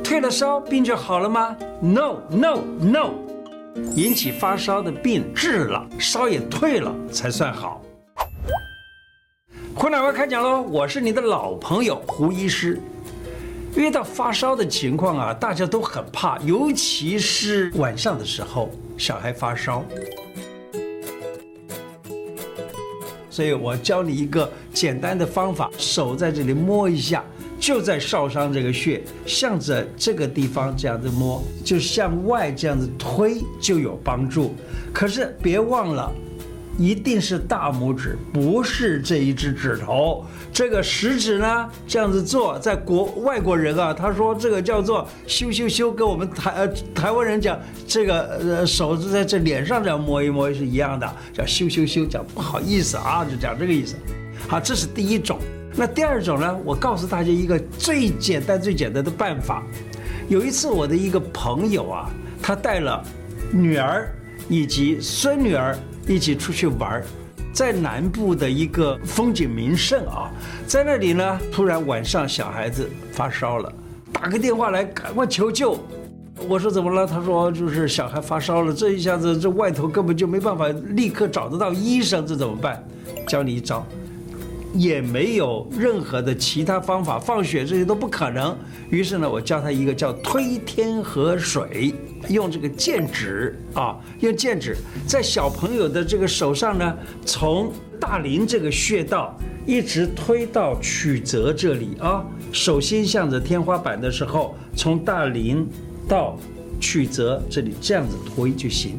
退了烧，病就好了吗？No No No，引起发烧的病治了，烧也退了才算好。胡乃文开讲喽，我是你的老朋友胡医师。遇到发烧的情况啊，大家都很怕，尤其是晚上的时候，小孩发烧。所以我教你一个简单的方法，手在这里摸一下，就在少商这个穴，向着这个地方这样子摸，就向外这样子推就有帮助。可是别忘了。一定是大拇指，不是这一只指头。这个食指呢，这样子做，在国外国人啊，他说这个叫做咻咻咻，跟我们台呃台湾人讲这个呃手是在这脸上这样摸一摸是一样的，叫咻咻咻，讲不好意思啊，就讲这个意思。好，这是第一种。那第二种呢，我告诉大家一个最简单最简单的办法。有一次我的一个朋友啊，他带了女儿以及孙女儿。一起出去玩儿，在南部的一个风景名胜啊，在那里呢，突然晚上小孩子发烧了，打个电话来赶快求救。我说怎么了？他说就是小孩发烧了，这一下子这外头根本就没办法立刻找得到医生，这怎么办？教你一招。也没有任何的其他方法，放血这些都不可能。于是呢，我教他一个叫推天河水，用这个剑指啊，用剑指在小朋友的这个手上呢，从大陵这个穴道一直推到曲泽这里啊。手心向着天花板的时候，从大陵到曲泽这里这样子推就行。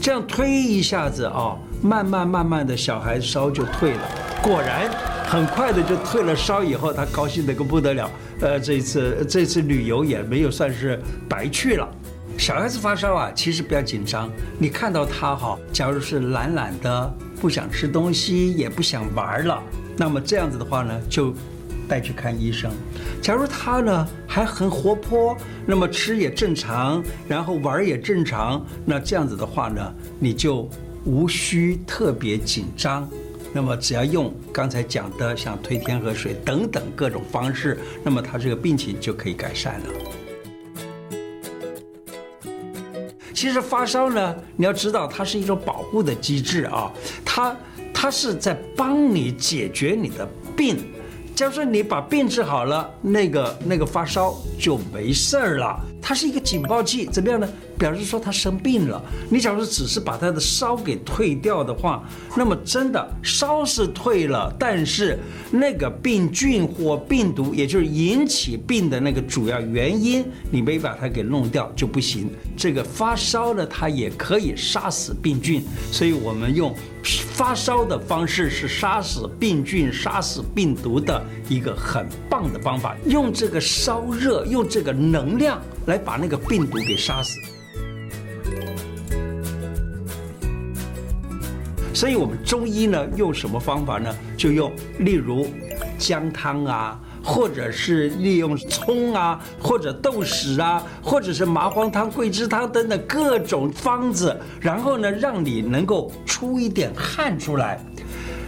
这样推一下子啊，慢慢慢慢的小孩烧就退了。果然，很快的就退了烧以后，他高兴得个不得了。呃，这次这次旅游也没有算是白去了。小孩子发烧啊，其实不要紧张。你看到他哈，假如是懒懒的，不想吃东西，也不想玩了，那么这样子的话呢，就带去看医生。假如他呢还很活泼，那么吃也正常，然后玩也正常，那这样子的话呢，你就无需特别紧张。那么只要用刚才讲的像推天河水等等各种方式，那么他这个病情就可以改善了。其实发烧呢，你要知道它是一种保护的机制啊，它它是在帮你解决你的病。假如说你把病治好了，那个那个发烧就没事儿了。它是一个警报器，怎么样呢？表示说他生病了。你假如只是把他的烧给退掉的话，那么真的烧是退了，但是那个病菌或病毒，也就是引起病的那个主要原因，你没把它给弄掉就不行。这个发烧呢，它也可以杀死病菌，所以我们用。发烧的方式是杀死病菌、杀死病毒的一个很棒的方法。用这个烧热，用这个能量来把那个病毒给杀死。所以，我们中医呢，用什么方法呢？就用，例如姜汤啊。或者是利用葱啊，或者豆豉啊，或者是麻黄汤、桂枝汤等等各种方子，然后呢，让你能够出一点汗出来。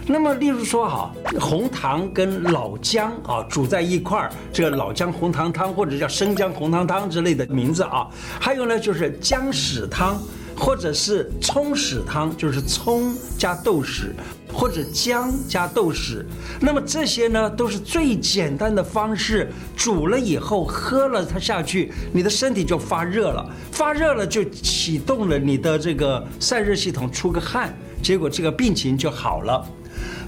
那么，例如说哈，红糖跟老姜啊煮在一块儿，这个老姜红糖汤或者叫生姜红糖汤之类的名字啊。还有呢，就是姜豉汤。或者是葱豉汤，就是葱加豆豉，或者姜加豆豉。那么这些呢，都是最简单的方式。煮了以后喝了它下去，你的身体就发热了，发热了就启动了你的这个散热系统，出个汗，结果这个病情就好了。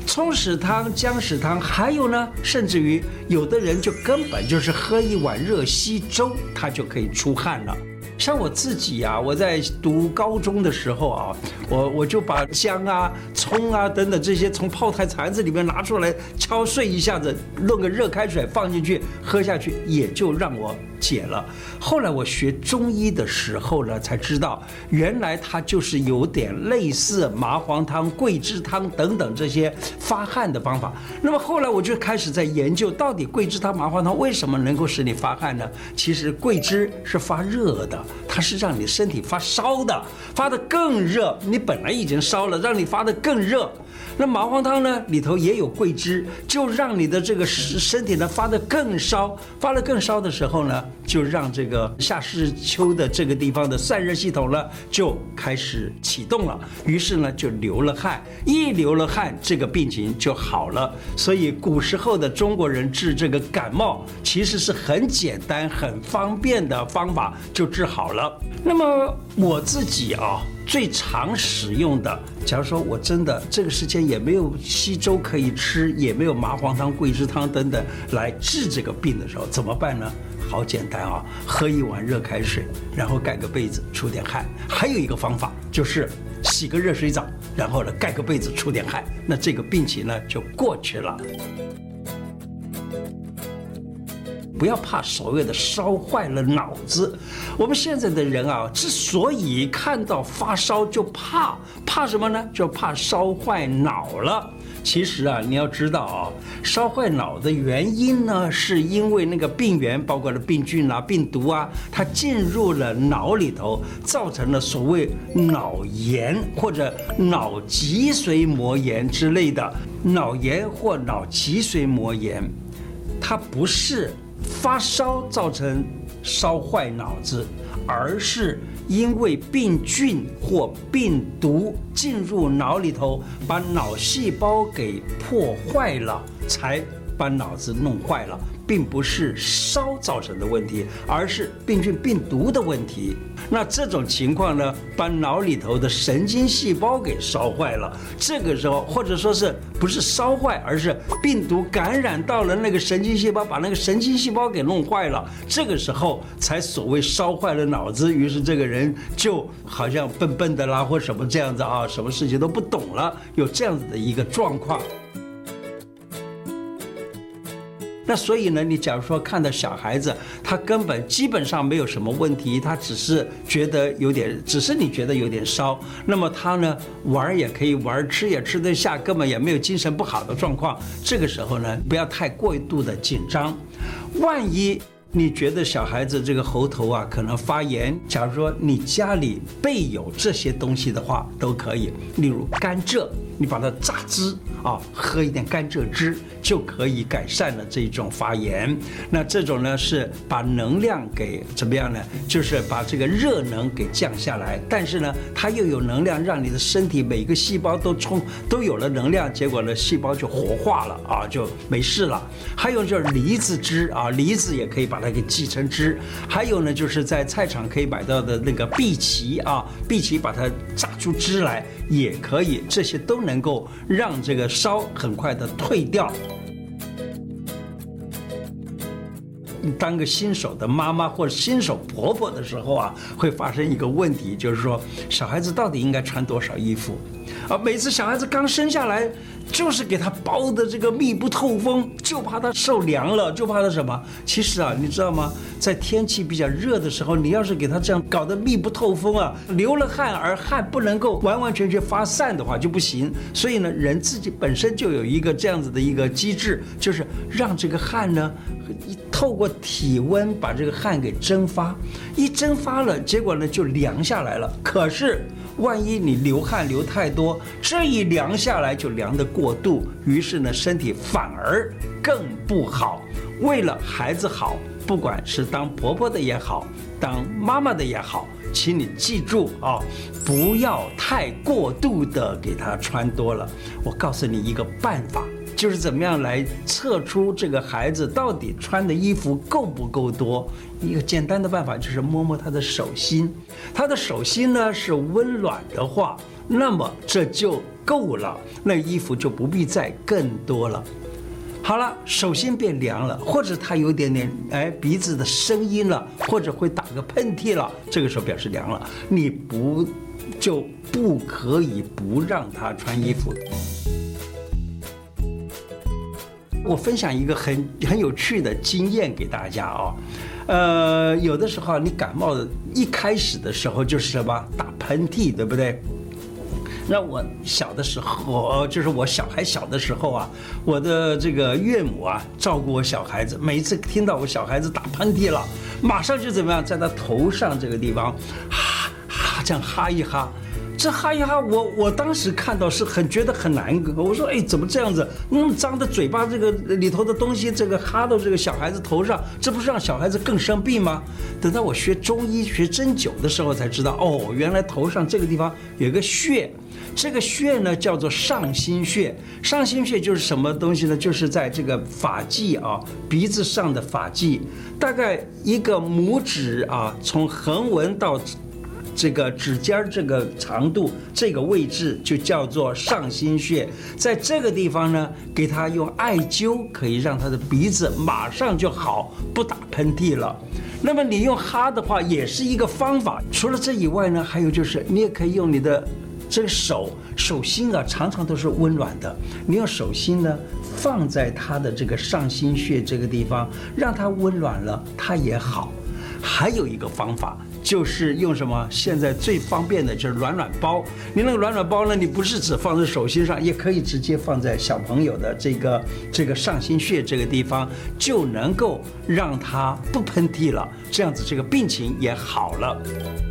葱豉汤、姜豉汤，还有呢，甚至于有的人就根本就是喝一碗热稀粥，他就可以出汗了。像我自己呀、啊，我在读高中的时候啊，我我就把姜啊、葱啊等等这些从泡菜坛子里面拿出来敲碎一下子，弄个热开水放进去喝下去，也就让我解了。后来我学中医的时候呢，才知道原来它就是有点类似麻黄汤、桂枝汤等等这些发汗的方法。那么后来我就开始在研究，到底桂枝汤、麻黄汤为什么能够使你发汗呢？其实桂枝是发热的。是让你身体发烧的，发得更热。你本来已经烧了，让你发得更热。那麻黄汤呢，里头也有桂枝，就让你的这个身身体呢发得更烧，发得更烧的时候呢，就让这个夏至秋的这个地方的散热系统呢就开始启动了，于是呢就流了汗，一流了汗，这个病情就好了。所以古时候的中国人治这个感冒，其实是很简单、很方便的方法就治好了。那么我自己啊。最常使用的，假如说我真的这个时间也没有稀粥可以吃，也没有麻黄汤、桂枝汤等等来治这个病的时候，怎么办呢？好简单啊，喝一碗热开水，然后盖个被子出点汗。还有一个方法就是洗个热水澡，然后呢盖个被子出点汗，那这个病情呢就过去了。不要怕所谓的烧坏了脑子，我们现在的人啊，之所以看到发烧就怕，怕什么呢？就怕烧坏脑了。其实啊，你要知道啊，烧坏脑的原因呢，是因为那个病原，包括了病菌啊、病毒啊，它进入了脑里头，造成了所谓脑炎或者脑脊髓膜炎之类的。脑炎或脑脊髓膜炎，它不是。发烧造成烧坏脑子，而是因为病菌或病毒进入脑里头，把脑细胞给破坏了，才把脑子弄坏了。并不是烧造成的问题，而是病菌病毒的问题。那这种情况呢，把脑里头的神经细胞给烧坏了。这个时候，或者说是不是烧坏，而是病毒感染到了那个神经细胞，把那个神经细胞给弄坏了。这个时候才所谓烧坏了脑子，于是这个人就好像笨笨的啦，或什么这样子啊，什么事情都不懂了，有这样子的一个状况。那所以呢，你假如说看到小孩子，他根本基本上没有什么问题，他只是觉得有点，只是你觉得有点烧，那么他呢玩也可以玩，吃也吃得下，根本也没有精神不好的状况。这个时候呢，不要太过度的紧张，万一你觉得小孩子这个喉头啊可能发炎，假如说你家里备有这些东西的话，都可以，例如甘蔗。你把它榨汁啊，喝一点甘蔗汁就可以改善了这种发炎。那这种呢是把能量给怎么样呢？就是把这个热能给降下来，但是呢它又有能量，让你的身体每个细胞都充都有了能量，结果呢细胞就活化了啊，就没事了。还有就是梨子汁啊，梨子也可以把它给挤成汁。还有呢就是在菜场可以买到的那个荸荠啊，荸荠把它榨出汁来也可以，这些都能。能够让这个烧很快的退掉。当个新手的妈妈或者新手婆婆的时候啊，会发生一个问题，就是说小孩子到底应该穿多少衣服？啊，每次小孩子刚生下来。就是给他包的这个密不透风，就怕他受凉了，就怕他什么？其实啊，你知道吗？在天气比较热的时候，你要是给他这样搞得密不透风啊，流了汗而汗不能够完完全全发散的话就不行。所以呢，人自己本身就有一个这样子的一个机制，就是让这个汗呢，一透过体温把这个汗给蒸发，一蒸发了，结果呢就凉下来了。可是。万一你流汗流太多，这一凉下来就凉得过度，于是呢，身体反而更不好。为了孩子好，不管是当婆婆的也好，当妈妈的也好，请你记住啊，不要太过度的给他穿多了。我告诉你一个办法。就是怎么样来测出这个孩子到底穿的衣服够不够多？一个简单的办法就是摸摸他的手心，他的手心呢是温暖的话，那么这就够了，那衣服就不必再更多了。好了，手心变凉了，或者他有点点哎鼻子的声音了，或者会打个喷嚏了，这个时候表示凉了，你不就不可以不让他穿衣服。我分享一个很很有趣的经验给大家啊，呃，有的时候你感冒的一开始的时候就是什么打喷嚏，对不对？那我小的时候，就是我小孩小的时候啊，我的这个岳母啊，照顾我小孩子，每一次听到我小孩子打喷嚏了，马上就怎么样，在他头上这个地方，哈哈这样哈一哈。这哈呀哈，我我当时看到是很觉得很难过。我说，哎，怎么这样子？那么脏的嘴巴，这个里头的东西，这个哈到这个小孩子头上，这不是让小孩子更生病吗？等到我学中医学针灸的时候才知道，哦，原来头上这个地方有个穴，这个穴呢叫做上心穴。上心穴就是什么东西呢？就是在这个发际啊，鼻子上的发际，大概一个拇指啊，从横纹到。这个指尖这个长度，这个位置就叫做上心穴，在这个地方呢，给他用艾灸，可以让他的鼻子马上就好，不打喷嚏了。那么你用哈的话，也是一个方法。除了这以外呢，还有就是你也可以用你的这个手手心啊，常常都是温暖的。你用手心呢，放在他的这个上心穴这个地方，让他温暖了，他也好。还有一个方法。就是用什么？现在最方便的就是暖暖包。你那个暖暖包呢？你不是只放在手心上，也可以直接放在小朋友的这个这个上心穴这个地方，就能够让他不喷嚏了。这样子，这个病情也好了。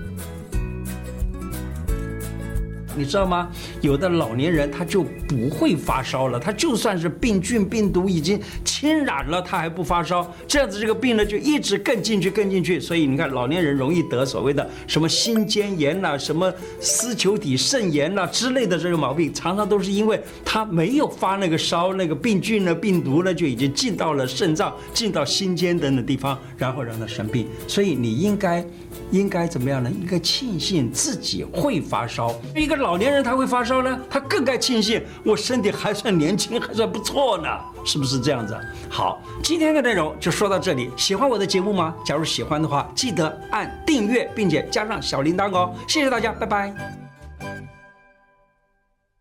你知道吗？有的老年人他就不会发烧了，他就算是病菌病毒已经侵染了，他还不发烧。这样子这个病呢就一直更进去更进去。所以你看，老年人容易得所谓的什么心肩炎呐、什么丝球体肾炎呐之类的这个毛病，常常都是因为他没有发那个烧，那个病菌呢、病毒呢就已经进到了肾脏、进到心尖等等地方，然后让他生病。所以你应该。应该怎么样呢？应该庆幸自己会发烧。一个老老年人他会发烧呢，他更该庆幸我身体还算年轻，还算不错呢，是不是这样子？好，今天的内容就说到这里。喜欢我的节目吗？假如喜欢的话，记得按订阅，并且加上小铃铛哦。谢谢大家，拜拜。